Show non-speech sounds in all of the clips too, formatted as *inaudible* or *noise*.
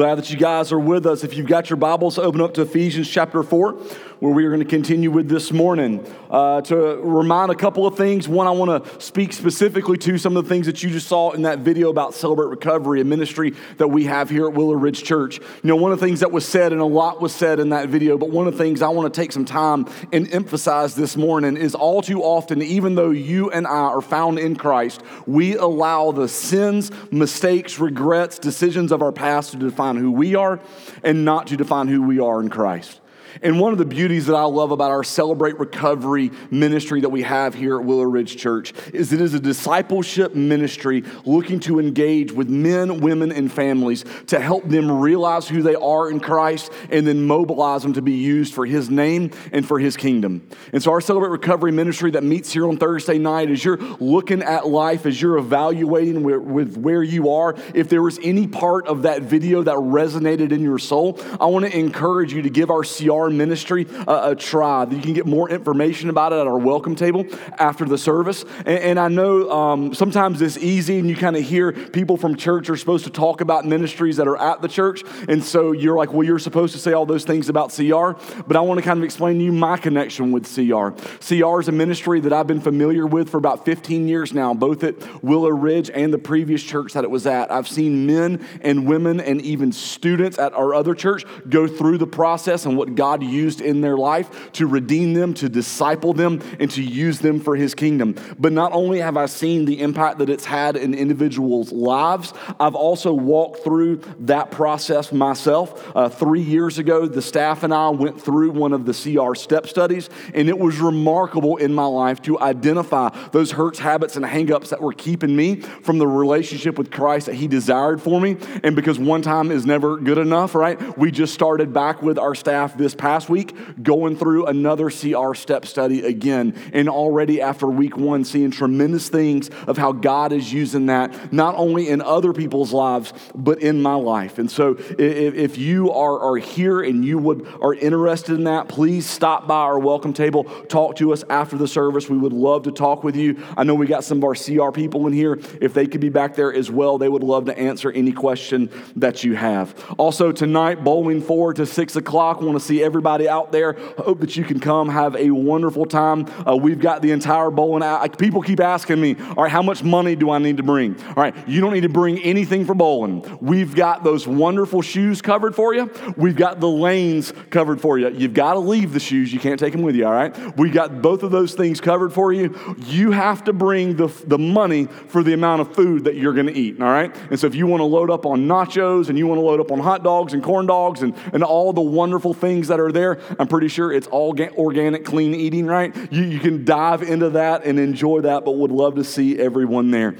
Glad that you guys are with us. If you've got your Bibles, open up to Ephesians chapter 4 where we are going to continue with this morning. Uh, to remind a couple of things. One, I want to speak specifically to some of the things that you just saw in that video about Celebrate Recovery, a ministry that we have here at Willow Ridge Church. You know, one of the things that was said, and a lot was said in that video, but one of the things I want to take some time and emphasize this morning is all too often, even though you and I are found in Christ, we allow the sins, mistakes, regrets, decisions of our past to define who we are and not to define who we are in Christ. And one of the beauties that I love about our Celebrate Recovery ministry that we have here at Willow Ridge Church is it is a discipleship ministry looking to engage with men, women, and families to help them realize who they are in Christ and then mobilize them to be used for His name and for His kingdom. And so, our Celebrate Recovery ministry that meets here on Thursday night, as you're looking at life, as you're evaluating with where you are, if there was any part of that video that resonated in your soul, I want to encourage you to give our CR our ministry a try. You can get more information about it at our welcome table after the service. And, and I know um, sometimes it's easy and you kind of hear people from church are supposed to talk about ministries that are at the church. And so you're like, well, you're supposed to say all those things about CR. But I want to kind of explain to you my connection with CR. CR is a ministry that I've been familiar with for about 15 years now, both at Willow Ridge and the previous church that it was at. I've seen men and women and even students at our other church go through the process and what God God used in their life to redeem them, to disciple them, and to use them for his kingdom. But not only have I seen the impact that it's had in individuals' lives, I've also walked through that process myself. Uh, three years ago, the staff and I went through one of the CR step studies, and it was remarkable in my life to identify those hurts, habits, and hangups that were keeping me from the relationship with Christ that He desired for me. And because one time is never good enough, right? We just started back with our staff this past week going through another CR step study again. And already after week one, seeing tremendous things of how God is using that, not only in other people's lives, but in my life. And so if, you are, are here and you would are interested in that, please stop by our welcome table. Talk to us after the service. We would love to talk with you. I know we got some of our CR people in here. If they could be back there as well, they would love to answer any question that you have. Also, tonight, bowling forward to six o'clock. Want to see everybody out there. Hope that you can come have a wonderful time. Uh, we've got the entire bowling out. People keep asking me, all right, how much money do I need to bring? All right, you don't need to bring anything for bowling. We've got those wonderful shoes covered for you. We've got the lanes covered for you. You've got to leave the shoes. You can't take them with you, all right? We got both of those things covered for you. You have to bring the, the money for the amount of food that you're going to eat, all right? And so if you want to load up on nachos and you want to load up on hot dogs and corn dogs and, and all the wonderful things that are there. I'm pretty sure it's all organic, clean eating, right? You, you can dive into that and enjoy that, but would love to see everyone there.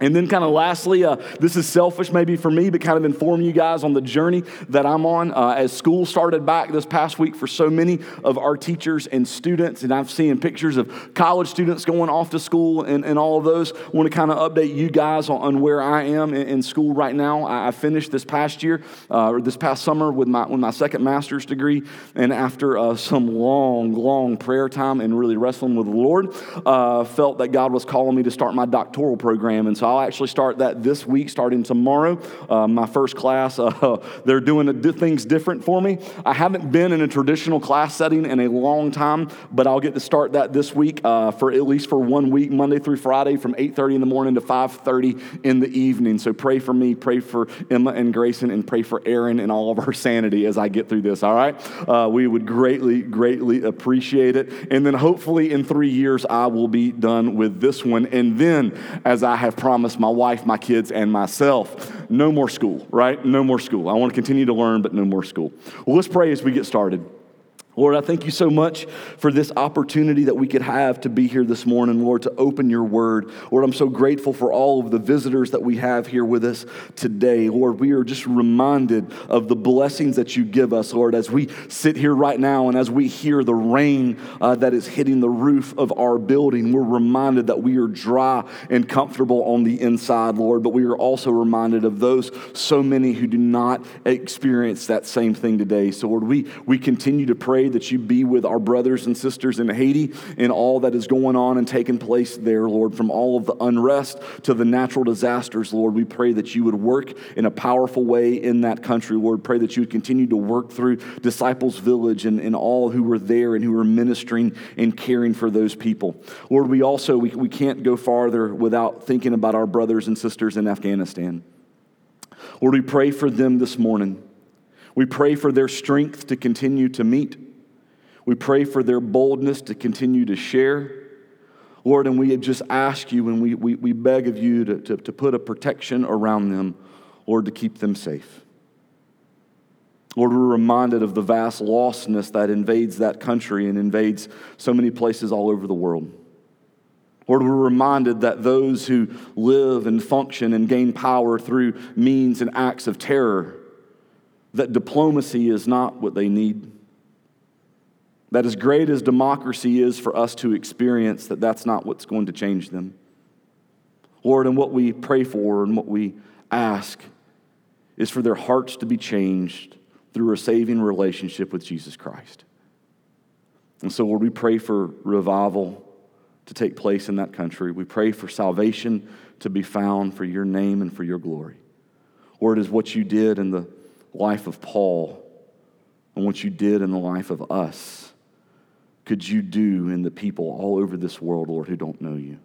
And then, kind of lastly, uh, this is selfish maybe for me, but kind of inform you guys on the journey that I'm on. Uh, as school started back this past week for so many of our teachers and students, and I've seen pictures of college students going off to school and, and all of those. I want to kind of update you guys on, on where I am in, in, school right now. I, I finished this past year, uh, or this past summer, with my, with my second master's degree. And after uh, some long, long prayer time and really wrestling with the Lord, uh, felt that God was calling me to start my doctoral program. And so I'll actually start that this week, starting tomorrow. Uh, my first class, uh, *laughs* they're doing things different for me. I haven't been in a traditional class setting in a long time, but I'll get to start that this week uh, for at least for one week, Monday through Friday, from 8:30 in the morning to 5:30 in the evening. So pray for me, pray for Emma and Grayson, and pray for Erin and all of our sanity as I get through this. All right, uh, we would greatly, greatly appreciate it. And then hopefully in three years I will be done with this one. And then, as I have promised promised my wife, my kids, and myself no more school, right? No more school. I want to continue to learn, but no more school. Well, let's pray as we get started. Lord, I thank you so much for this opportunity that we could have to be here this morning, Lord, to open your word. Lord, I'm so grateful for all of the visitors that we have here with us today. Lord, we are just reminded of the blessings that you give us, Lord, as we sit here right now and as we hear the rain uh, that is hitting the roof of our building. We're reminded that we are dry and comfortable on the inside, Lord, but we are also reminded of those so many who do not experience that same thing today. So, Lord, we, we continue to pray that you be with our brothers and sisters in Haiti and all that is going on and taking place there, Lord, from all of the unrest to the natural disasters, Lord. We pray that you would work in a powerful way in that country, Lord. Pray that you would continue to work through Disciples Village and, and all who were there and who were ministering and caring for those people. Lord, we also we, we can't go farther without thinking about our brothers and sisters in Afghanistan. Lord, we pray for them this morning. We pray for their strength to continue to meet. We pray for their boldness to continue to share. Lord, and we just ask you and we, we, we beg of you to, to, to put a protection around them, Lord, to keep them safe. Lord, we're reminded of the vast lostness that invades that country and invades so many places all over the world. Lord, we're reminded that those who live and function and gain power through means and acts of terror, that diplomacy is not what they need. That as great as democracy is for us to experience, that that's not what's going to change them. Lord, and what we pray for and what we ask is for their hearts to be changed through a saving relationship with Jesus Christ. And so, Lord, we pray for revival to take place in that country. We pray for salvation to be found for your name and for your glory. Lord, is what you did in the life of Paul and what you did in the life of us could you do in the people all over this world, Lord, who don't know you?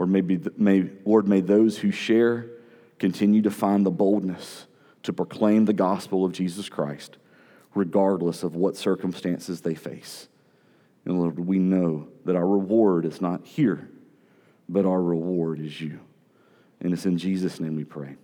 Or maybe, may, Lord, may those who share continue to find the boldness to proclaim the gospel of Jesus Christ, regardless of what circumstances they face. And Lord, we know that our reward is not here, but our reward is you. And it's in Jesus' name we pray.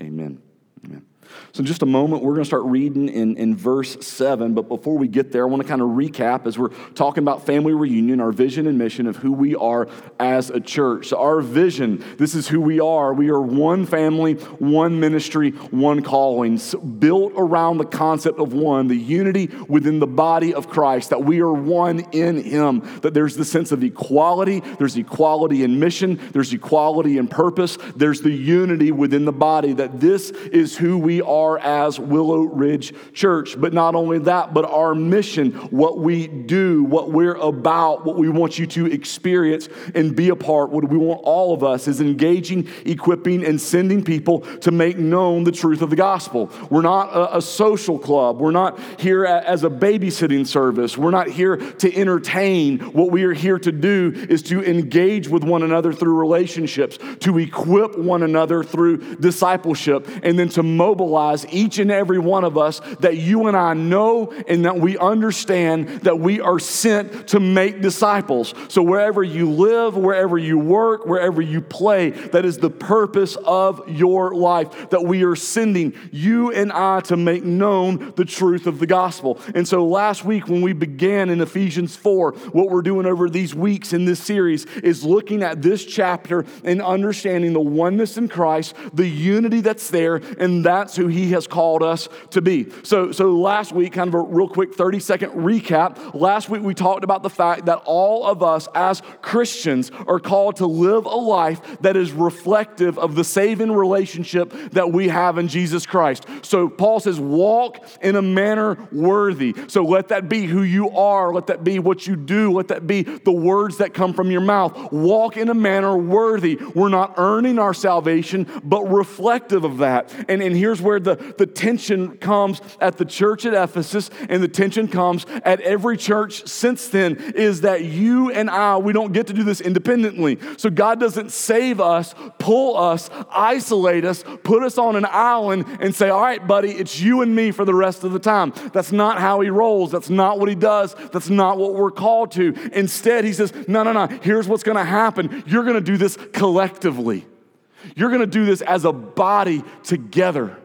Amen. Amen. So, in just a moment, we're going to start reading in, in verse 7. But before we get there, I want to kind of recap as we're talking about family reunion, our vision and mission of who we are as a church. So, our vision this is who we are. We are one family, one ministry, one calling, so built around the concept of one, the unity within the body of Christ, that we are one in Him, that there's the sense of equality, there's equality in mission, there's equality in purpose, there's the unity within the body, that this is who we are as Willow Ridge Church. But not only that, but our mission, what we do, what we're about, what we want you to experience and be a part, what we want all of us is engaging, equipping, and sending people to make known the truth of the gospel. We're not a, a social club. We're not here as a babysitting service. We're not here to entertain. What we are here to do is to engage with one another through relationships, to equip one another through discipleship, and then to mobilize mobilize each and every one of us that you and I know and that we understand that we are sent to make disciples. So, wherever you live, wherever you work, wherever you play, that is the purpose of your life, that we are sending you and I to make known the truth of the gospel. And so, last week when we began in Ephesians 4, what we're doing over these weeks in this series is looking at this chapter and understanding the oneness in Christ, the unity that's there, and that's who He has called us to be. So, so last week, kind of a real quick 30 second recap. Last week, we talked about the fact that all of us as Christians are called to live a life that is reflective of the saving relationship that we have in Jesus Christ. So, Paul says, walk in a manner worthy. So, let that be who you are, let that be what you do, let that be the words that come from your mouth. Walk in a manner worthy. We're not earning our salvation, but reflective of that. And, and here's where the, the tension comes at the church at Ephesus and the tension comes at every church since then is that you and I, we don't get to do this independently. So God doesn't save us, pull us, isolate us, put us on an island and say, all right, buddy, it's you and me for the rest of the time. That's not how he rolls. That's not what he does. That's not what we're called to. Instead, he says, no, no, no, here's what's going to happen. You're going to do this collectively. You're going to do this as a body together.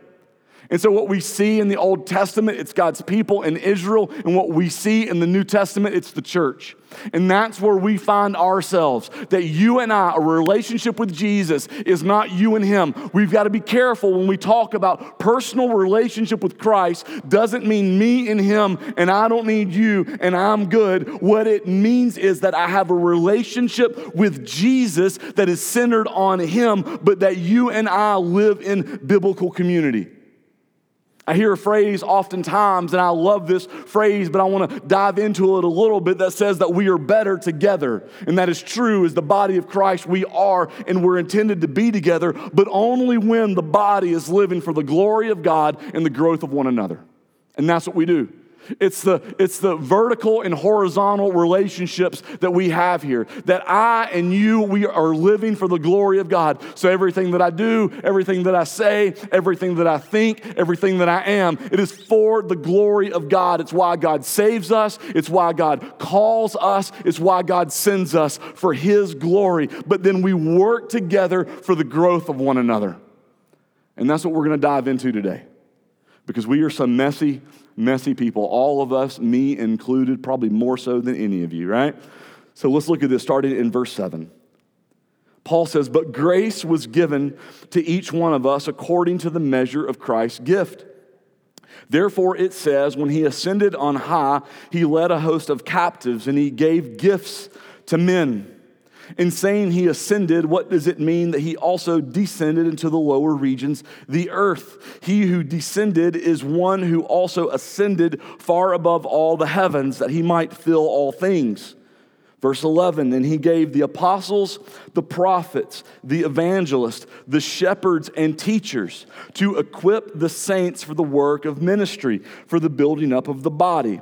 And so, what we see in the Old Testament, it's God's people in Israel. And what we see in the New Testament, it's the church. And that's where we find ourselves. That you and I, a relationship with Jesus, is not you and Him. We've got to be careful when we talk about personal relationship with Christ, doesn't mean me and Him, and I don't need you, and I'm good. What it means is that I have a relationship with Jesus that is centered on Him, but that you and I live in biblical community. I hear a phrase oftentimes, and I love this phrase, but I want to dive into it a little bit that says that we are better together. And that is true as the body of Christ, we are and we're intended to be together, but only when the body is living for the glory of God and the growth of one another. And that's what we do. It's the, it's the vertical and horizontal relationships that we have here. That I and you, we are living for the glory of God. So everything that I do, everything that I say, everything that I think, everything that I am, it is for the glory of God. It's why God saves us. It's why God calls us. It's why God sends us for His glory. But then we work together for the growth of one another. And that's what we're going to dive into today. Because we are some messy, messy people. All of us, me included, probably more so than any of you, right? So let's look at this, starting in verse 7. Paul says, But grace was given to each one of us according to the measure of Christ's gift. Therefore, it says, When he ascended on high, he led a host of captives and he gave gifts to men. In saying he ascended, what does it mean that he also descended into the lower regions, the earth? He who descended is one who also ascended far above all the heavens that he might fill all things. Verse 11, and he gave the apostles, the prophets, the evangelists, the shepherds, and teachers to equip the saints for the work of ministry, for the building up of the body,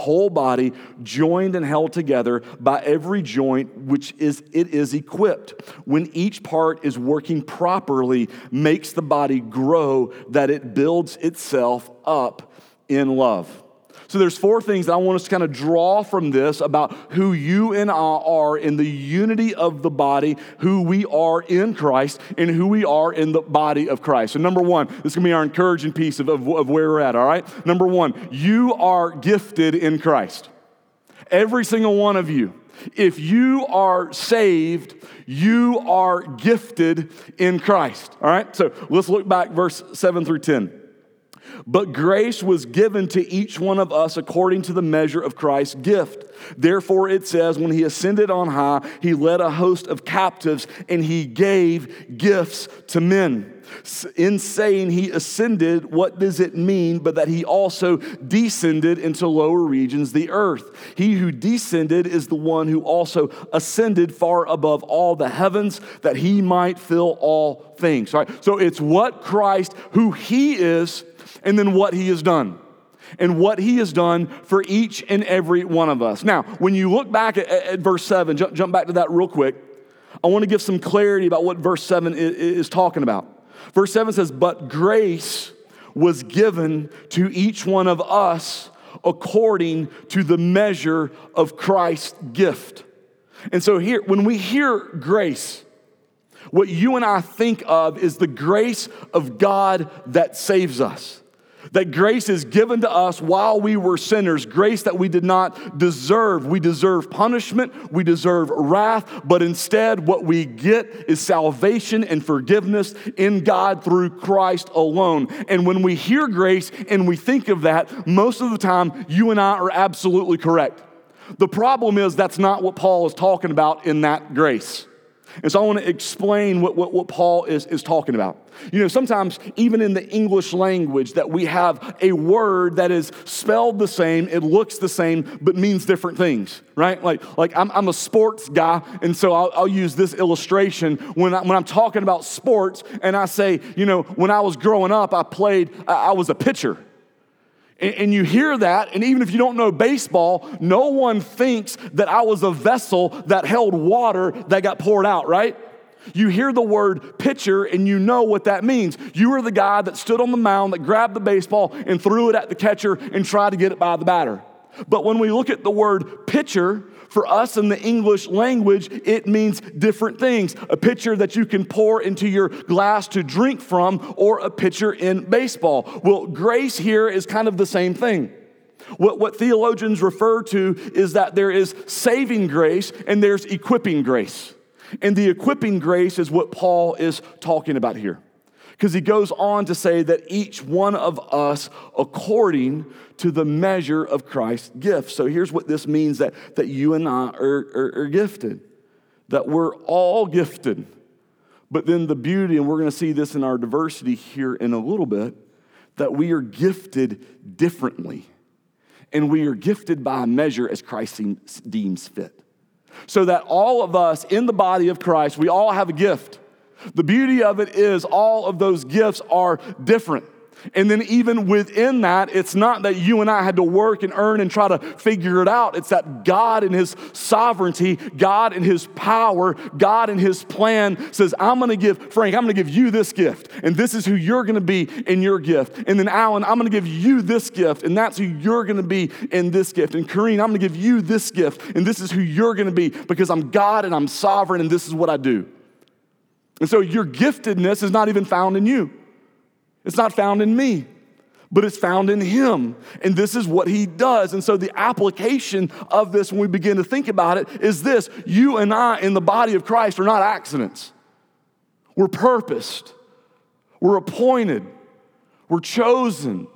whole body, joined and held together by every joint which is it is equipped, when each part is working properly, makes the body grow that it builds itself up in love. So there's four things I want us to kind of draw from this about who you and I are in the unity of the body, who we are in Christ, and who we are in the body of Christ. So number one, this is going to be our encouraging piece of, of, of where we're at, all right? Number one, you are gifted in Christ. Every single one of you. If you are saved, you are gifted in Christ. All right? So let's look back verse 7 through 10. But grace was given to each one of us according to the measure of Christ's gift. Therefore, it says, when he ascended on high, he led a host of captives and he gave gifts to men. In saying he ascended, what does it mean but that he also descended into lower regions, the earth? He who descended is the one who also ascended far above all the heavens that he might fill all things. Right? So it's what Christ, who he is, and then what he has done and what he has done for each and every one of us. Now, when you look back at, at verse 7, jump, jump, back to that real quick, I want to give some clarity about what verse 7 is, is talking about. Verse 7 says, But grace was given to each one of us according to the measure of Christ's gift. And so, here, when we hear grace, what you and I think of is the grace of God that saves us. That grace is given to us while we were sinners, grace that we did not deserve. We deserve punishment, we deserve wrath, but instead, what we get is salvation and forgiveness in God through Christ alone. And when we hear grace and we think of that, most of the time, you and I are absolutely correct. The problem is that's not what Paul is talking about in that grace. And so I want to explain what, what, what, Paul is, is talking about. You know, sometimes even in the English language that we have a word that is spelled the same, it looks the same, but means different things, right? Like, like I'm, I'm a sports guy, and so I'll, I'll use this illustration when, I, when I'm talking about sports, and I say, you know, when I was growing up, I played, I, I was a pitcher. And you hear that, and even if you don't know baseball, no one thinks that I was a vessel that held water that got poured out, right? You hear the word pitcher and you know what that means. You were the guy that stood on the mound, that grabbed the baseball and threw it at the catcher and tried to get it by the batter. But when we look at the word pitcher, for us in the English language, it means different things. A pitcher that you can pour into your glass to drink from, or a pitcher in baseball. Well, grace here is kind of the same thing. What, what theologians refer to is that there is saving grace and there's equipping grace. And the equipping grace is what Paul is talking about here because he goes on to say that each one of us according to the measure of Christ's gift. So here's what this means that, that you and I are, are, are gifted, that we're all gifted. But then the beauty, and we're going to see this in our diversity here in a little bit, that we are gifted differently. And we are gifted by a measure as Christ deems fit. So that all of us in the body of Christ, we all have a gift. The beauty of it is all of those gifts are different. And then, even within that, it's not that you and I had to work and earn and try to figure it out. It's that God in His sovereignty, God in His power, God in His plan says, I'm gonna give, Frank, I'm gonna give you this gift, and this is who you're gonna be in your gift. And then, Alan, I'm gonna give you this gift, and that's who you're gonna be in this gift. And Kareen, I'm gonna give you this gift, and this is who you're gonna be because I'm God and I'm sovereign, and this is what I do. And so your giftedness is not even found in you. It's not found in me, but it's found in Him. And this is what He does. And so the application of this, when we begin to think about it, is this you and I in the body of Christ are not accidents. We're purposed, we're appointed, we're chosen,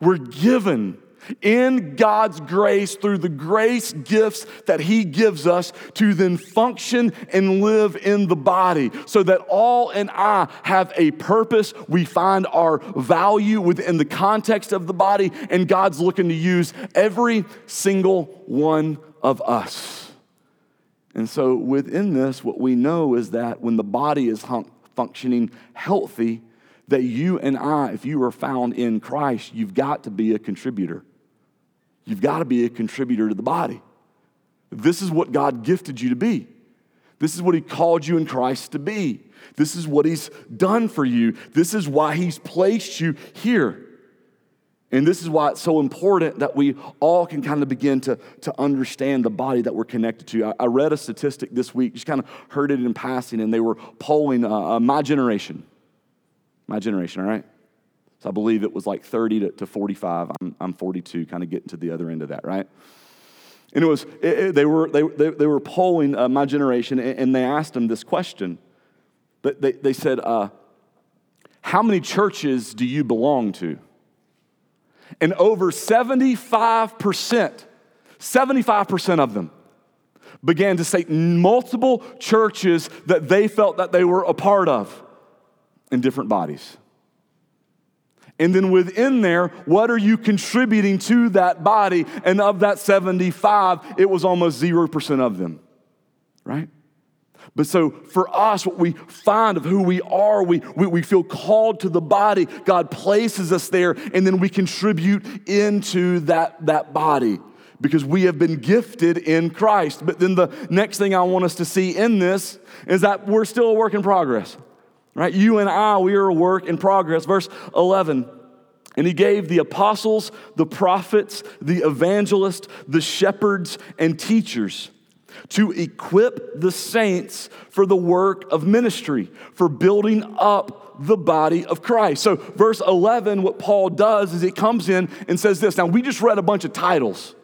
we're given in God's grace through the grace gifts that He gives us to then function and live in the body so that all and I have a purpose. We find our value within the context of the body, and God's looking to use every single one of us. And so, within this, what we know is that when the body is functioning healthy, that you and I, if you are found in Christ, you've got to be a contributor. You've got to be a contributor to the body. This is what God gifted you to be. This is what He called you in Christ to be. This is what He's done for you. This is why He's placed you here. And this is why it's so important that we all can kind of begin to, to understand the body that we're connected to. I, I read a statistic this week, just kind of heard it in passing, and they were polling uh, uh, my generation. My generation, all right? So I believe it was like 30 to, to 45. I'm, I'm 42, kind of getting to the other end of that, right? And it was, it, it, they, were, they, they, they were polling uh, my generation, and, and, they asked them this question. They, they said, uh, How many churches do you belong to? And over 75%, 75% of them began to say multiple churches that they felt that they were a part of in different bodies. And then within there, what are you contributing to that body? And of that 75, it was almost 0% of them, right? But so for us, what we find of who we are, we, we, we, feel called to the body. God places us there, and then we contribute into that, that body because we have been gifted in Christ. But then the next thing I want us to see in this is that we're still a work in progress. Right? You and I, we are a work in progress. Verse 11. And he gave the apostles, the prophets, the evangelists, the shepherds, and teachers to equip the saints for the work of ministry, for building up the body of Christ. So, verse 11, what Paul does is he comes in and says this. Now, we just read a bunch of titles.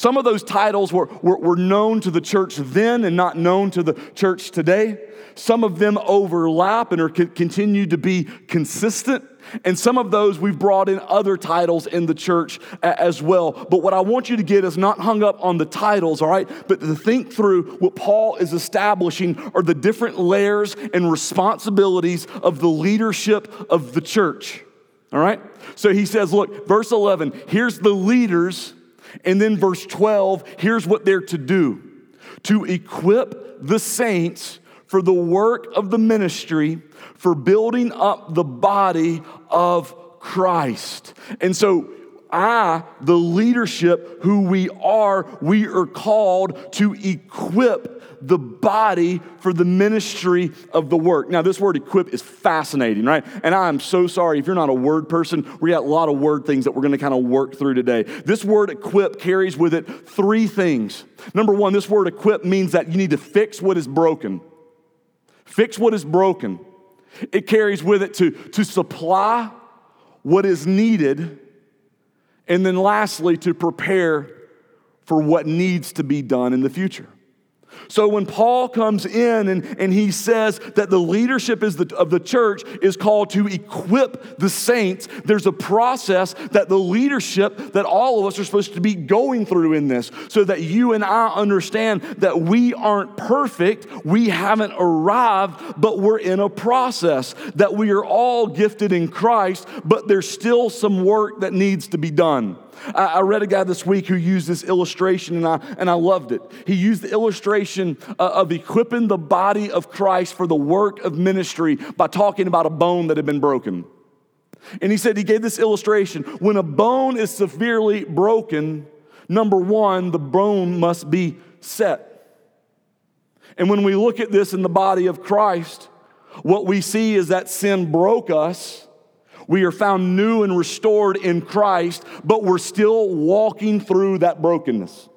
Some of those titles were, were, were, known to the church then and not known to the church today. Some of them overlap and are continue to be consistent. And some of those we've brought in other titles in the church as well. But what I want you to get is not hung up on the titles, all right, but to think through what Paul is establishing are the different layers and responsibilities of the leadership of the church, all right? So he says, look, verse 11, here's the leaders. And then verse 12, here's what they're to do to equip the saints for the work of the ministry for building up the body of Christ. And so, I, the leadership who we are, we are called to equip the body for the ministry of the work. Now, this word equip is fascinating, right? And I'm so sorry if you're not a word person. We got a lot of word things that we're going to kind of work through today. This word equip carries with it three things. Number one, this word equip means that you need to fix what is broken. Fix what is broken. It carries with it to, to supply what is needed, and then lastly, to prepare for what needs to be done in the future. So when Paul comes in and, and he says that the leadership is the, of the church is called to equip the saints, there's a process that the leadership that all of us are supposed to be going through in this so that you and I understand that we aren't perfect, we haven't arrived, but we're in a process, that we are all gifted in Christ, but there's still some work that needs to be done. I, read a guy this week who used this illustration and I, and I loved it. He used the illustration uh, of equipping the body of Christ for the work of ministry by talking about a bone that had been broken. And he said he gave this illustration when a bone is severely broken, number one, the bone must be set. And when we look at this in the body of Christ, what we see is that sin broke us we are found new and restored in Christ, but we're still walking through that brokenness.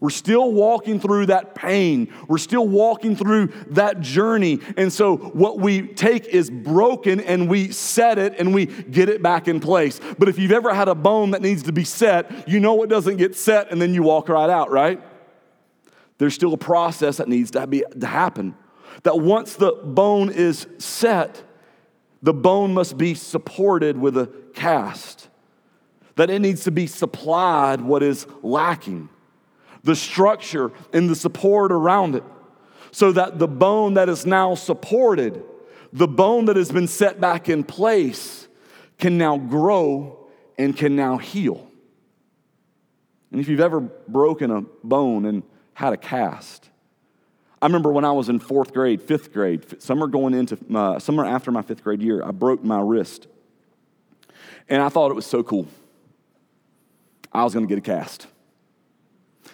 We're still walking through that pain. We're still walking through that journey. And so, what we take is broken and we set it and we get it back in place. But if you've ever had a bone that needs to be set, you know it doesn't get set and then you walk right out, right? There's still a process that needs to, be, to happen. That once the bone is set, the bone must be supported with a cast, that it needs to be supplied what is lacking, the structure and the support around it, so that the bone that is now supported, the bone that has been set back in place, can now grow and can now heal. And if you've ever broken a bone and had a cast, I remember when I was in fourth grade, fifth grade, summer going into uh, my, summer after my fifth grade year, I broke my wrist. And I thought it was so cool. I was going to get a cast.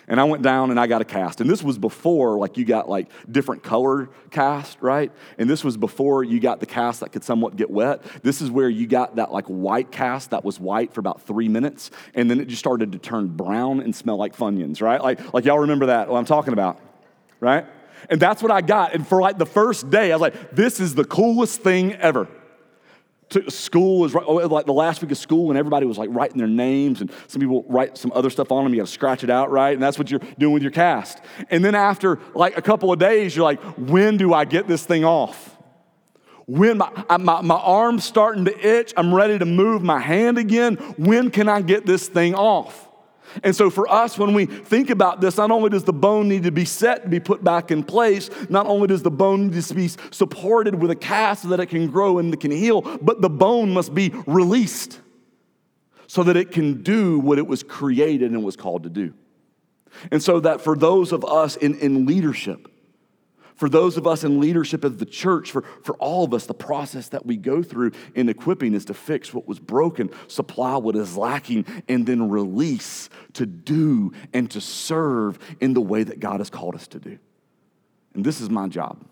And I went down and I got a cast. And this was before, like, you got like different color cast, right? And this was before you got the cast that could somewhat get wet. This is where you got that like white cast that was white for about three minutes. And then it just started to turn brown and smell like Funyuns, right? Like, like y'all remember that, what I'm talking about, right? And that's what I got. And for like the first day, I was like, this is the coolest thing ever. To school was oh, like the last week of school, and everybody was like writing their names, and some people write some other stuff on them. You got to scratch it out, right? And that's what you're doing with your cast. And then after like a couple of days, you're like, when do I get this thing off? When my, my, my arm's starting to itch, I'm ready to move my hand again. When can I get this thing off? And so, for us, when we think about this, not only does the bone need to be set to be put back in place, not only does the bone need to be supported with a cast so that it can grow and it can heal, but the bone must be released so that it can do what it was created and was called to do. And so, that for those of us in, in leadership, for those of us in leadership of the church, for, for all of us, the process that we go through in equipping is to fix what was broken, supply what is lacking, and then release to do and to serve in the way that God has called us to do. And this is my job.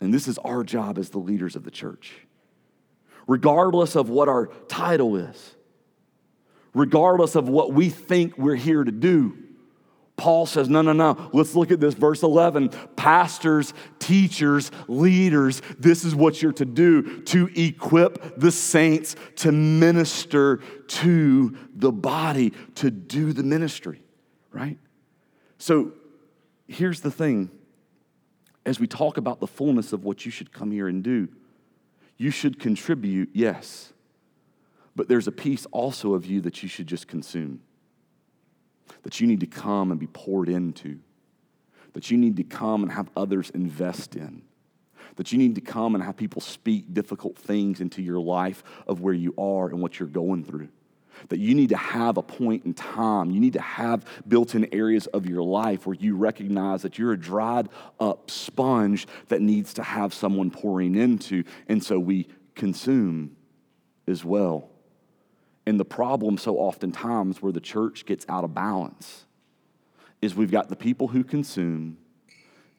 And this is our job as the leaders of the church. Regardless of what our title is, regardless of what we think we're here to do, Paul says, no, no, no. Let's look at this. Verse 11 Pastors, teachers, leaders, this is what you're to do to equip the saints to minister to the body, to do the ministry, right? So here's the thing as we talk about the fullness of what you should come here and do, you should contribute, yes, but there's a piece also of you that you should just consume that you need to come and be poured into, that you need to come and have others invest in, that you need to come and have people speak difficult things into your life of where you are and what you're going through. That you need to have a point in time. You need to have built in areas of your life where you recognize that you're a dried up sponge that needs to have someone pouring into. And so we consume as well. And the problem, so oftentimes, where the church gets out of balance is we've got the people who consume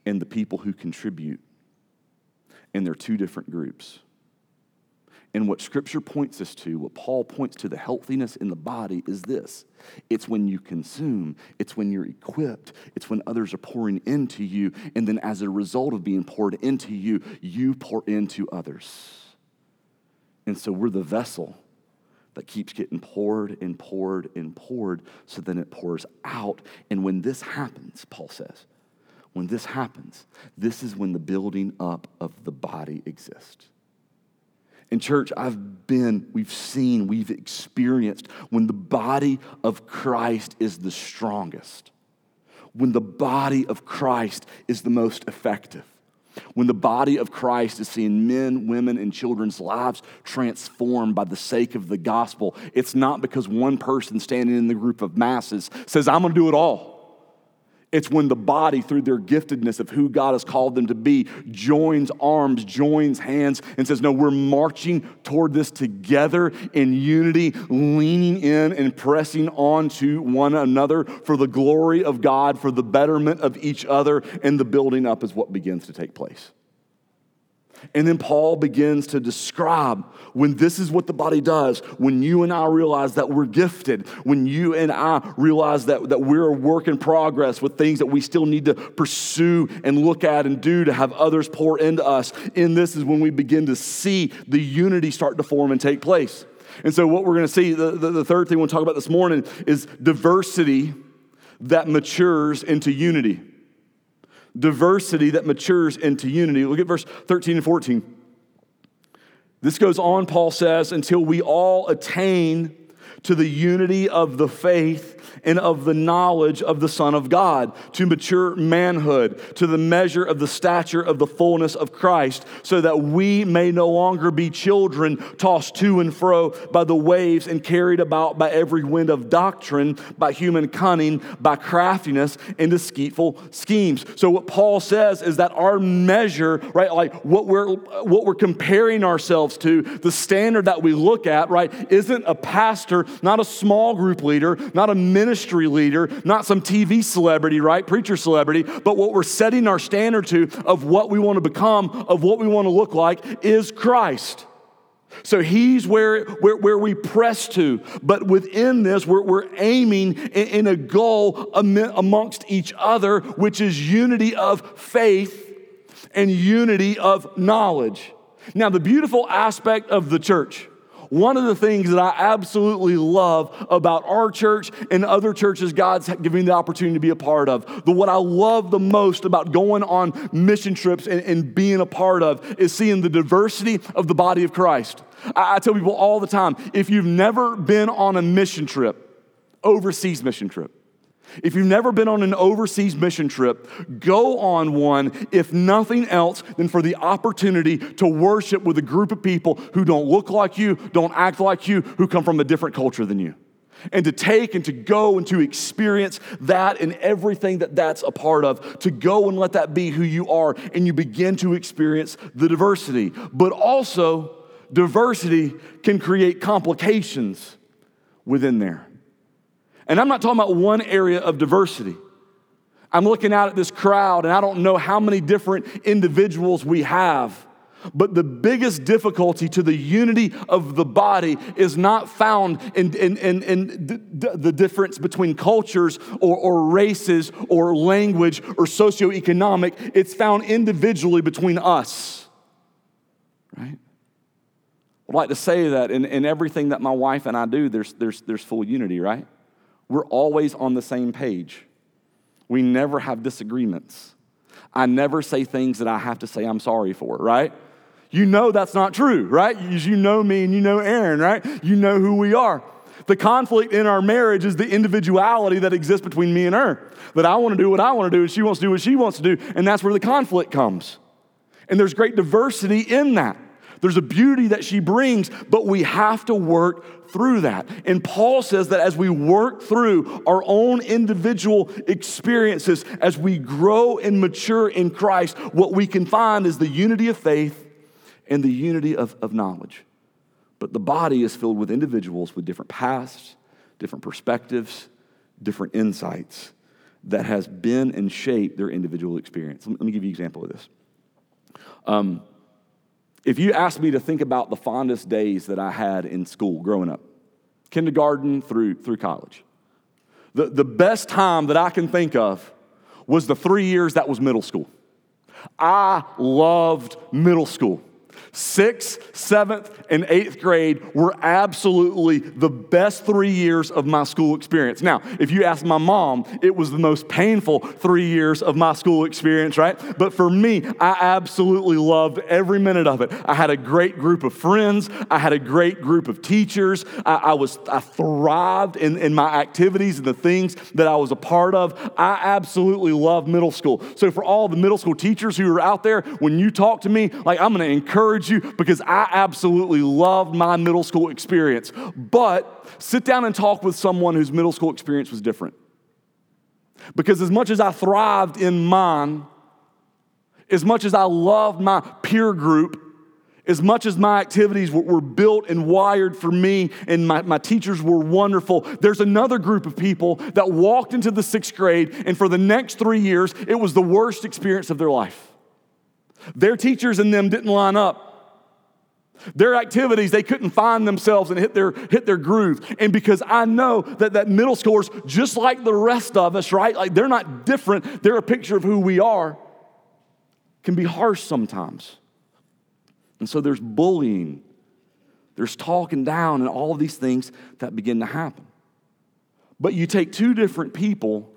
and the people who contribute. And they're two different groups. And what Scripture points us to, what Paul points to the healthiness in the body is this it's when you consume, it's when you're equipped, it's when others are pouring into you. And then as a result of being poured into you, you pour into others. And so we're the vessel that keeps getting poured and poured and poured, so then it pours out. And when this happens, Paul says, when this happens, this is when the building up of the body exists. In church, I've been, we've seen, we've experienced when the body of Christ is the strongest, when the body of Christ is the most effective when the body of Christ is seeing men, women, and children's lives transformed by the sake of the gospel, it's not because one person standing in the group of masses says, I'm gonna do it all. It's when the body, through their giftedness of who God has called them to be, joins arms, joins hands, and says, No, we're marching toward this together in unity, leaning in and pressing on to one another for the glory of God, for the betterment of each other, and the building up is what begins to take place. And then Paul begins to describe when this is what the body does, when you and I realize that we're gifted, when you and I realize that, that we're a work in progress with things that we still need to pursue and look at and do to have others pour into us. In this is when we begin to see the unity start to form and take place. And so, what we're going to see, the, the, the third thing we'll talk about this morning is diversity that matures into unity diversity that matures into unity. Look at verse 13 and 14. This goes on, Paul says, until we all attain to the unity of the faith and of the knowledge of the Son of God, to mature manhood, to the measure of the stature of the fullness of Christ, so that we may no longer be children tossed to and fro by the waves and carried about by every wind of doctrine, by human cunning, by craftiness, and deceitful schemes. So what Paul says is that our measure, right, like what we're what we're comparing ourselves to, the standard that we look at, right, isn't a pastor, not a small group leader, not a ministry leader, not some TV celebrity, right? Preacher celebrity, but what we're setting our standard to of what we want to become, of what we want to look like is Christ. So he's where, where, where we press to. But within this, we're, we're aiming in, in a goal amongst each other, which is unity of faith and unity of knowledge. Now, the beautiful aspect of the church one of the things that I absolutely love about our church and other churches God's giving the opportunity to be a part of, the what I love the most about going on mission trips and, and being a part of is seeing the diversity of the body of Christ. I, I tell people all the time if you've never been on a mission trip, overseas mission trip, if you've never been on an overseas mission trip, go on one, if nothing else, than for the opportunity to worship with a group of people who don't look like you, don't act like you, who come from a different culture than you. And to take and to go and to experience that and everything that that's a part of, to go and let that be who you are, and you begin to experience the diversity. But also, diversity can create complications within there. And I'm not talking about one area of diversity. I'm looking out at this crowd and I don't know how many different individuals we have. But the biggest difficulty to the unity of the body is not found in, in, in, in the, the, difference between cultures or, or races or language or socioeconomic. It's found individually between us. Right? I'd like to say that in, in everything that my wife and I do, there's, there's, there's full unity, right? We're always on the same page. We never have disagreements. I never say things that I have to say I'm sorry for, right? You know that's not true, right? You know me and you know Erin, right? You know who we are. The conflict in our marriage is the individuality that exists between me and her. That I want to do what I want to do and she wants to do what she wants to do. And that's where the conflict comes. And there's great diversity in that. There's a beauty that she brings, but we have to work through that. And Paul says that as we work through our own individual experiences, as we grow and mature in Christ, what we can find is the unity of faith and the unity of, of knowledge. But the body is filled with individuals with different pasts, different perspectives, different insights that has been and shaped their individual experience. Let me give you an example of this. Um, if you ask me to think about the fondest days that I had in school growing up, kindergarten through, through college, the, the best time that I can think of was the three years that was middle school. I loved middle school. Sixth, seventh, and eighth grade were absolutely the best three years of my school experience. Now, if you ask my mom, it was the most painful three years of my school experience, right? But for me, I absolutely loved every minute of it. I had a great group of friends, I had a great group of teachers. I, I was I thrived in, in my activities and the things that I was a part of. I absolutely loved middle school. So for all the middle school teachers who are out there, when you talk to me, like I'm gonna encourage encourage you because I absolutely loved my middle school experience. But sit down and talk with someone whose middle school experience was different. Because as much as I thrived in mine, as much as I loved my peer group, as much as my activities were, built and wired for me and my, my teachers were wonderful, there's another group of people that walked into the sixth grade, and for the next three years, it was the worst experience of their life. Their teachers and them didn't line up. Their activities, they couldn't find themselves and hit their, hit their groove. And because I know that, that middle schoolers, just like the rest of us, right? Like they're not different, they're a picture of who we are, can be harsh sometimes. And so there's bullying, there's talking down, and all these things that begin to happen. But you take two different people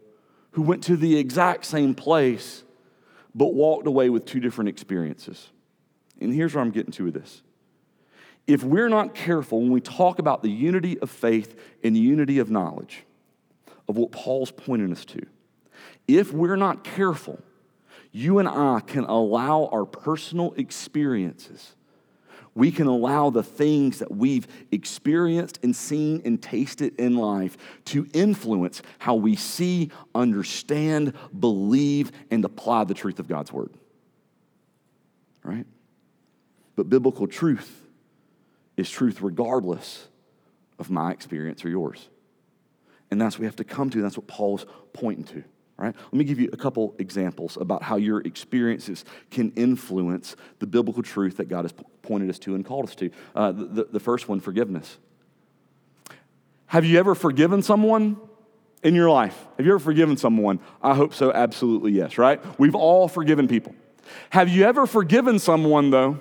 who went to the exact same place, but walked away with two different experiences. And here's where I'm getting to with this if we're not careful when we talk about the unity of faith and the unity of knowledge of what Paul's pointing us to, if we're not careful, you and I can allow our personal experiences, we can allow the things that we've experienced and seen and tasted in life to influence how we see, understand, believe, and apply the truth of God's word. Right? But biblical truth is truth regardless of my experience or yours. And that's what we have to come to. That's what Paul's pointing to. Right? Let me give you a couple examples about how your experiences can influence the biblical truth that God has pointed us to and called us to. Uh, the, the first one, forgiveness. Have you ever forgiven someone in your life? Have you ever forgiven someone? I hope so, absolutely yes, right? We've all forgiven people. Have you ever forgiven someone, though,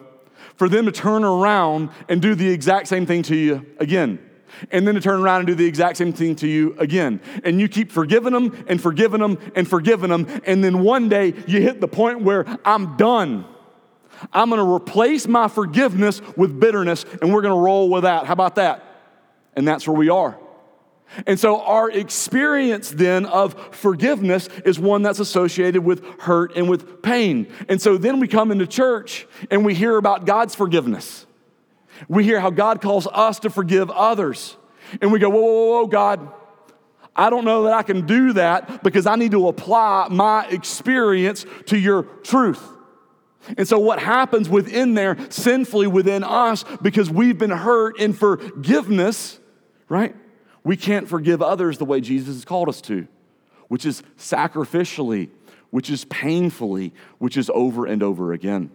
for them to turn around and do the exact same thing to you again. And then to turn around and do the exact same thing to you again. And you keep forgiving them and forgiving them and forgiving them. And then one day you hit the point where I'm done. I'm gonna replace my forgiveness with bitterness and we're gonna roll with that. How about that? And that's where we are. And so, our experience then of forgiveness is one that's associated with hurt and with pain. And so, then we come into church and we hear about God's forgiveness. We hear how God calls us to forgive others. And we go, whoa, whoa, whoa, God, I don't know that I can do that because I need to apply my experience to your truth. And so, what happens within there, sinfully within us, because we've been hurt in forgiveness, right? We can't forgive others the way Jesus has called us to, which is sacrificially, which is painfully, which is over and over again.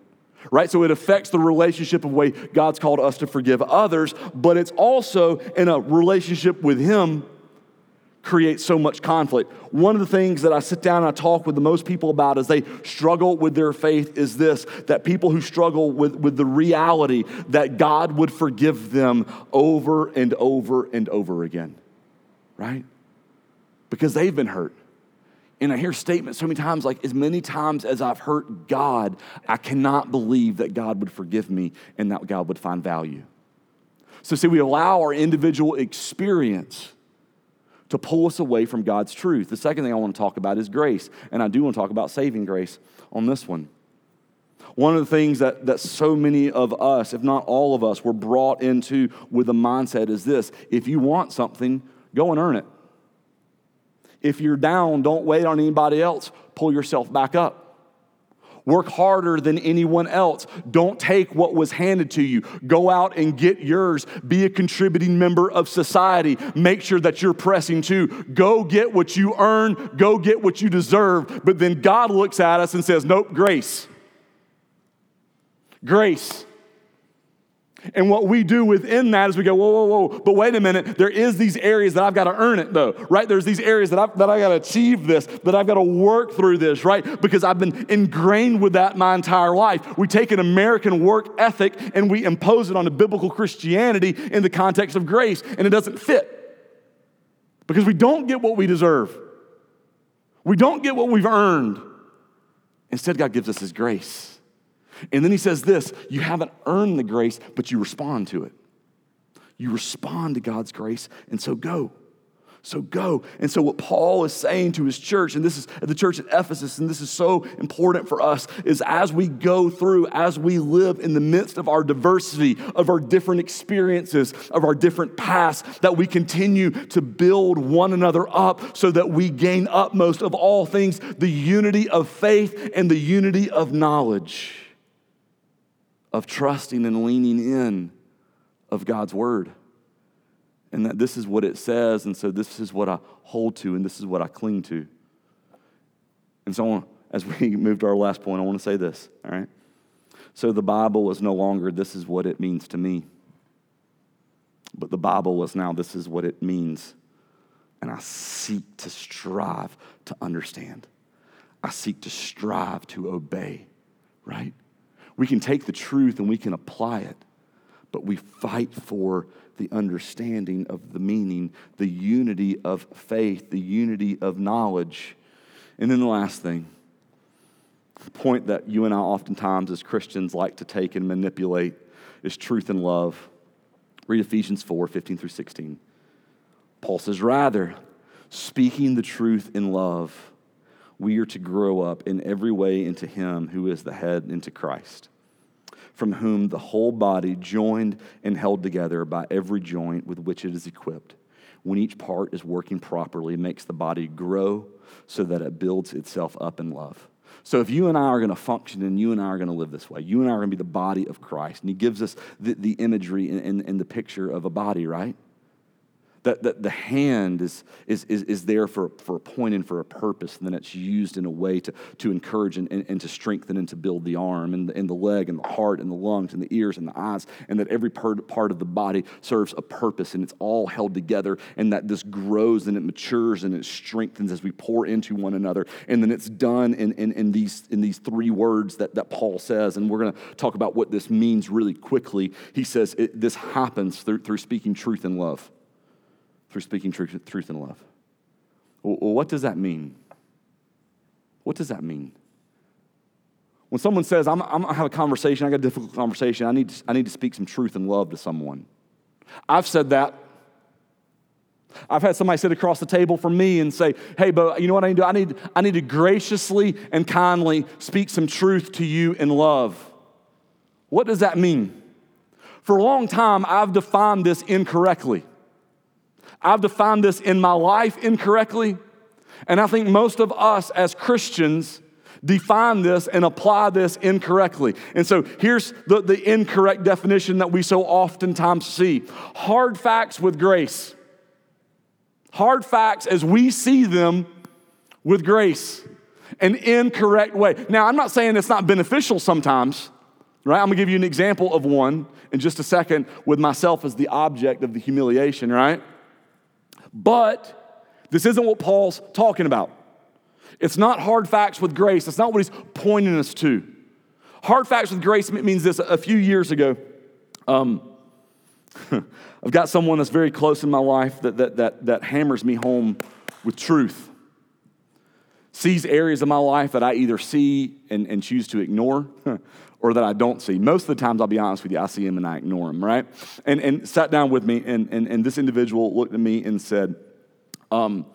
Right? So it affects the relationship of way God's called us to forgive others, but it's also in a relationship with Him creates so much conflict. One of the things that I sit down and I talk with the most people about as they struggle with their faith is this that people who struggle with, with the reality that God would forgive them over and over and over again, right? Because they've been hurt. And I hear statements so many times, like as many times as I've hurt God, I cannot believe that God would forgive me and that God would find value. So, see, we allow our individual experience to pull us away from God's truth. The second thing I want to talk about is grace, and I do want to talk about saving grace on this one. One of the things that, that so many of us, if not all of us, were brought into with a mindset is this if you want something, go and earn it. If you're down, don't wait on anybody else. Pull yourself back up. Work harder than anyone else. Don't take what was handed to you. Go out and get yours. Be a contributing member of society. Make sure that you're pressing too. Go get what you earn. Go get what you deserve. But then God looks at us and says, Nope, grace. Grace. And what we do within that is we go, whoa, whoa, whoa, but wait a minute, there is these areas that I've got to earn it though, right? There's these areas that I've, that I got to achieve this, that I've got to work through this, right? Because I've been ingrained with that my entire life. We take an American work ethic and we impose it on a biblical Christianity in the context of grace, and it doesn't fit. Because we don't get what we deserve. We don't get what we've earned. Instead, God gives us His grace. And then he says this you haven't earned the grace, but you respond to it. You respond to God's grace, and so go. So go. And so, what Paul is saying to his church, and this is the church at Ephesus, and this is so important for us, is as we go through, as we live in the midst of our diversity, of our different experiences, of our different pasts, that we continue to build one another up so that we gain utmost of all things the unity of faith and the unity of knowledge of trusting and leaning in of God's word. And that this is what it says, and so this is what I hold to, and this is what I cling to. And so, as we *laughs* move to our last point, I want to say this, all right? So, the Bible is no longer this is what it means to me, but the Bible is now this is what it means. And I seek to strive to understand, I seek to strive to obey, right? We can take the truth and we can apply it, but we fight for the understanding of the meaning, the unity of faith, the unity of knowledge. And then the last thing, the point that you and I oftentimes as Christians like to take and manipulate is truth and love. Read Ephesians 4 15 through 16. Paul says, Rather, speaking the truth in love, we are to grow up in every way into Him who is the head, into Christ, from whom the whole body, joined and held together by every joint with which it is equipped, when each part is working properly, makes the body grow so that it builds itself up in love. So, if you and I are going to function and you and I are going to live this way, you and I are going to be the body of Christ. And He gives us the, the imagery and, and, and the picture of a body, right? That, that the hand is, is, is, is there for, for a point and for a purpose, and then it's used in a way to, to encourage and, and, and to strengthen and to build the arm and the, and the leg and the heart and the lungs and the ears and the eyes, and that every part, of the body serves a purpose and it's all held together, and that this grows and it matures and it strengthens as we pour into one another. And then it's done in, in, in, these, in these three words that, that Paul says, and we're going to talk about what this means really quickly. He says it, this happens through, through speaking truth and love through speaking truth, truth and love. Well, what does that mean? What does that mean? When someone says, I'm, I'm to have a conversation, I got a difficult conversation, I need, to, I need to speak some truth and love to someone. I've said that. I've had somebody sit across the table from me and say, Hey, but you know what I need to do? I need, I need to graciously and kindly speak some truth to you in love. What does that mean? For a long time, I've defined this incorrectly. I've defined this in my life incorrectly. And I think most of us as Christians define this and apply this incorrectly. And so here's the, the incorrect definition that we so oftentimes see hard facts with grace. Hard facts as we see them with grace, an incorrect way. Now, I'm not saying it's not beneficial sometimes. Right? I'm gonna give you an example of one in just a second with myself as the object of the humiliation, right? But this isn't what Paul's talking about. It's not hard facts with grace. That's not what he's pointing us to. Hard facts with grace means this. A few years ago, um, *laughs* I've got someone that's very close in my life that, that, that, that hammers me home with truth. Sees areas of my life that I either see and, and choose to ignore *laughs* or that I don't see. Most of the times, I'll be honest with you, I see him and I ignore him, right? And, and sat down with me, and, and, and this individual looked at me and said, um,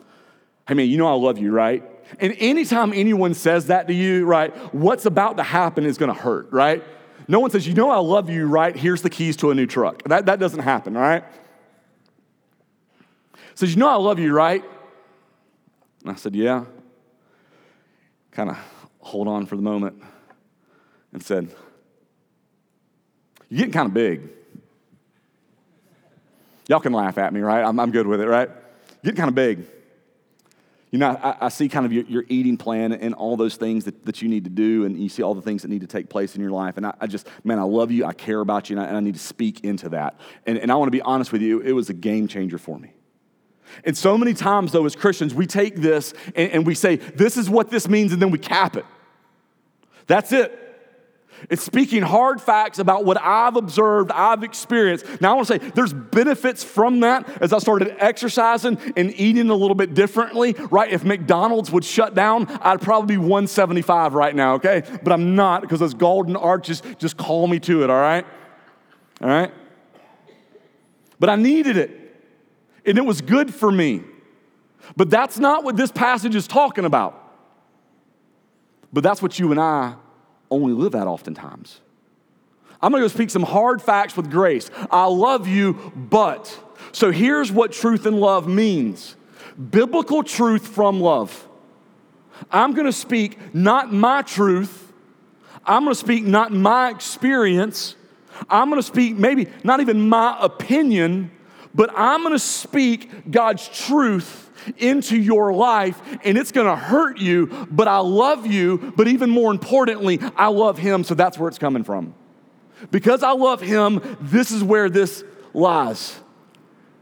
Hey man, you know I love you, right? And anytime anyone says that to you, right, what's about to happen is gonna hurt, right? No one says, You know I love you, right? Here's the keys to a new truck. That, that doesn't happen, right? Says, You know I love you, right? And I said, Yeah. Kind of hold on for the moment and said, You're getting kind of big. Y'all can laugh at me, right? I'm, I'm good with it, right? You're getting kind of big. You know, I, I see kind of your, your, eating plan and all those things that, that you need to do, and you see all the things that need to take place in your life. And I, I just, man, I love you, I care about you, and I, and I need to speak into that. And, and I want to be honest with you, it was a game changer for me. And so many times, though, as Christians, we take this and, and we say, this is what this means, and then we cap it. That's it. It's speaking hard facts about what I've observed, I've experienced. Now, I want to say there's benefits from that as I started exercising and eating a little bit differently, right? If McDonald's would shut down, I'd probably be 175 right now, okay? But I'm not because those golden arches just call me to it, all right? All right? But I needed it, and it was good for me. But that's not what this passage is talking about. But that's what you and I only live at oftentimes. I'm gonna go speak some hard facts with grace. I love you, but. So here's what truth and love means biblical truth from love. I'm gonna speak not my truth, I'm gonna speak not my experience, I'm gonna speak maybe not even my opinion, but I'm gonna speak God's truth into your life and it's gonna hurt you, but I love you. But even more importantly, I love Him, so that's where it's coming from. Because I love Him, this is where this lies.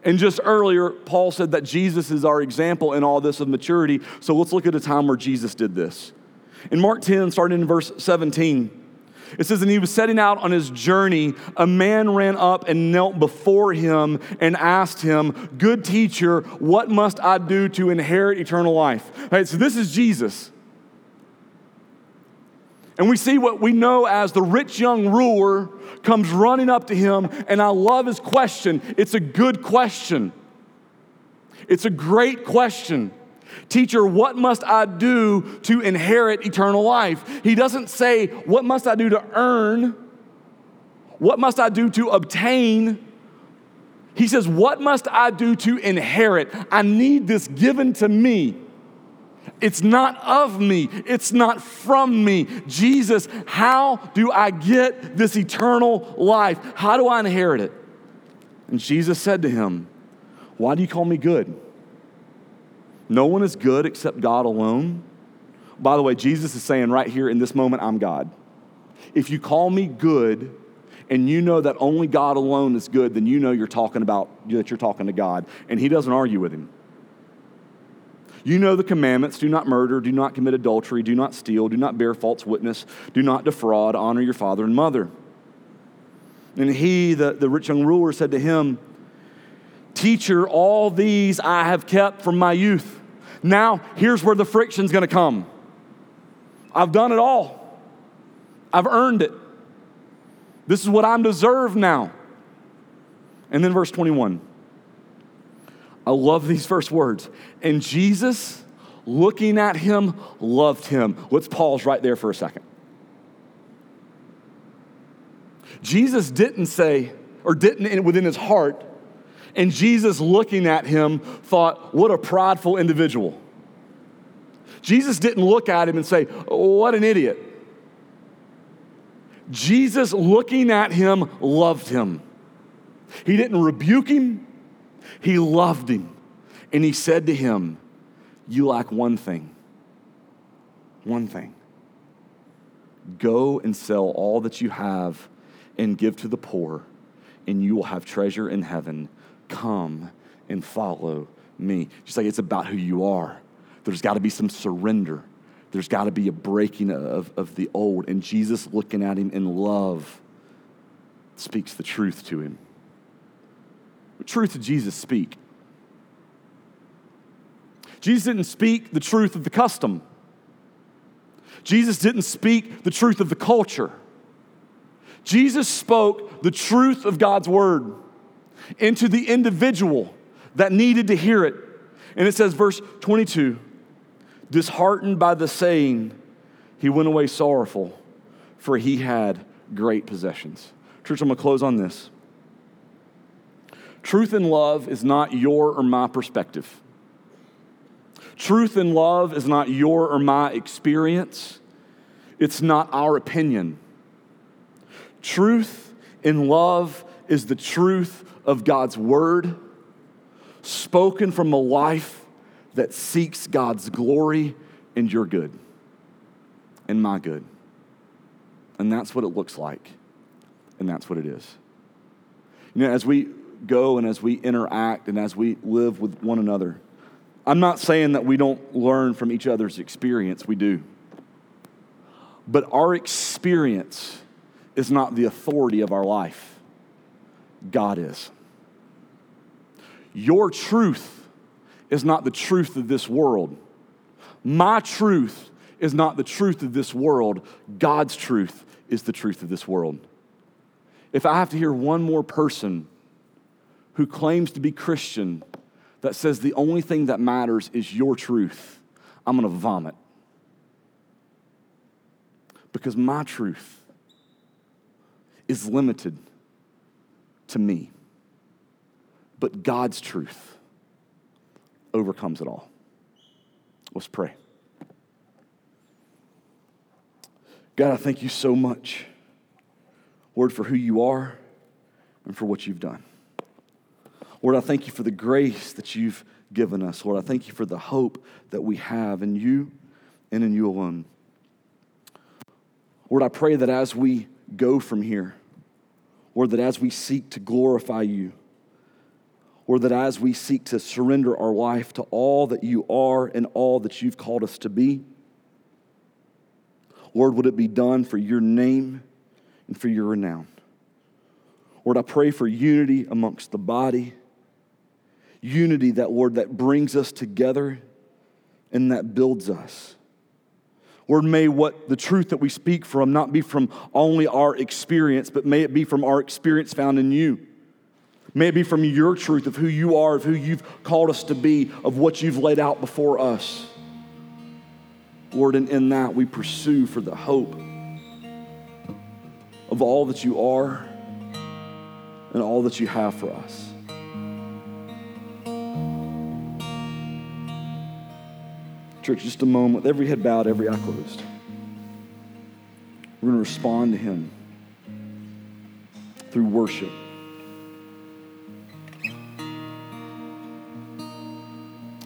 And just earlier, Paul said that Jesus is our example in all this of maturity. So let's look at a time where Jesus did this. In Mark 10, starting in verse 17, it says, And he was setting out on his journey. A man ran up and knelt before him and asked him, Good teacher, what must I do to inherit eternal life? All right, so this is Jesus. And we see what we know as the rich young ruler comes running up to him, and I love his question. It's a good question. It's a great question. Teacher, what must I do to inherit eternal life? He doesn't say, What must I do to earn? What must I do to obtain? He says, What must I do to inherit? I need this given to me. It's not of me, it's not from me. Jesus, how do I get this eternal life? How do I inherit it? And Jesus said to him, Why do you call me good? No one is good except God alone. By the way, Jesus is saying right here in this moment, I'm God. If you call me good and you know that only God alone is good, then you know you're talking about that you're talking to God. And he doesn't argue with him. You know the commandments do not murder, do not commit adultery, do not steal, do not bear false witness, do not defraud, honor your father and mother. And he, the, the rich young ruler, said to him, Teacher, all these I have kept from my youth. Now, here's where the friction's gonna come. I've done it all, I've earned it. This is what I'm deserved now. And then verse 21. I love these first words. And Jesus, looking at him, loved him. Let's pause right there for a second. Jesus didn't say, or didn't within his heart, and Jesus, looking at him, thought, What a prideful individual. Jesus didn't look at him and say, What an idiot. Jesus, looking at him, loved him. He didn't rebuke him, he loved him. And he said to him, You lack one thing. One thing. Go and sell all that you have and give to the poor, and you will have treasure in heaven. Come and follow me. Just like it's about who you are. There's got to be some surrender. There's got to be a breaking of, of the old. And Jesus, looking at him in love, speaks the truth to him. What truth did Jesus speak? Jesus didn't speak the truth of the custom. Jesus didn't speak the truth of the culture. Jesus spoke the truth of God's word into the individual that needed to hear it. And it says, verse 22 disheartened by the saying, he went away sorrowful, for he had great possessions. Church, I'm gonna close on this. Truth and love is not your or my perspective. Truth and love is not your or my experience, it's not our opinion. Truth and love is the truth of God's word, spoken from a life that seeks God's glory and your good and my good. And that's what it looks like, and that's what it is. You know, as we go and as we interact and as we live with one another, I'm not saying that we don't learn from each other's experience, we do. But our experience is not the authority of our life, God is. Your truth is not the truth of this world. My truth is not the truth of this world. God's truth is the truth of this world. If I have to hear one more person who claims to be Christian that says the only thing that matters is your truth, I'm gonna vomit. Because my truth is limited to me, but God's truth overcomes it all. Let's pray. God, I thank you so much, Lord, for who you are and for what you've done. Lord, I thank you for the grace that you've given us. Lord, I thank you for the hope that we have in you and in you alone. Lord, I pray that as we go from here, Lord, that as we seek to glorify you, or that as we seek to surrender our life to all that you are and all that you've called us to be, Lord, would it be done for your name and for your renown? Lord, I pray for unity amongst the body unity that, Lord, that brings us together and that builds us. Lord, may what the truth that we speak from not be from only our experience, but may it be from our experience found in you. May it be from your truth of who you are, of who you've called us to be, of what you've laid out before us. Lord, and in that we pursue for the hope of all that you are and all that you have for us. Church, just a moment, with every head bowed, every eye closed. We're going to respond to Him through worship.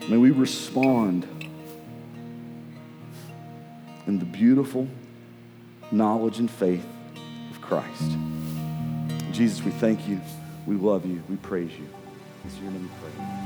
May we respond in the beautiful knowledge and faith of Christ. Jesus, we thank you. We love you. We praise you. It's your name we pray.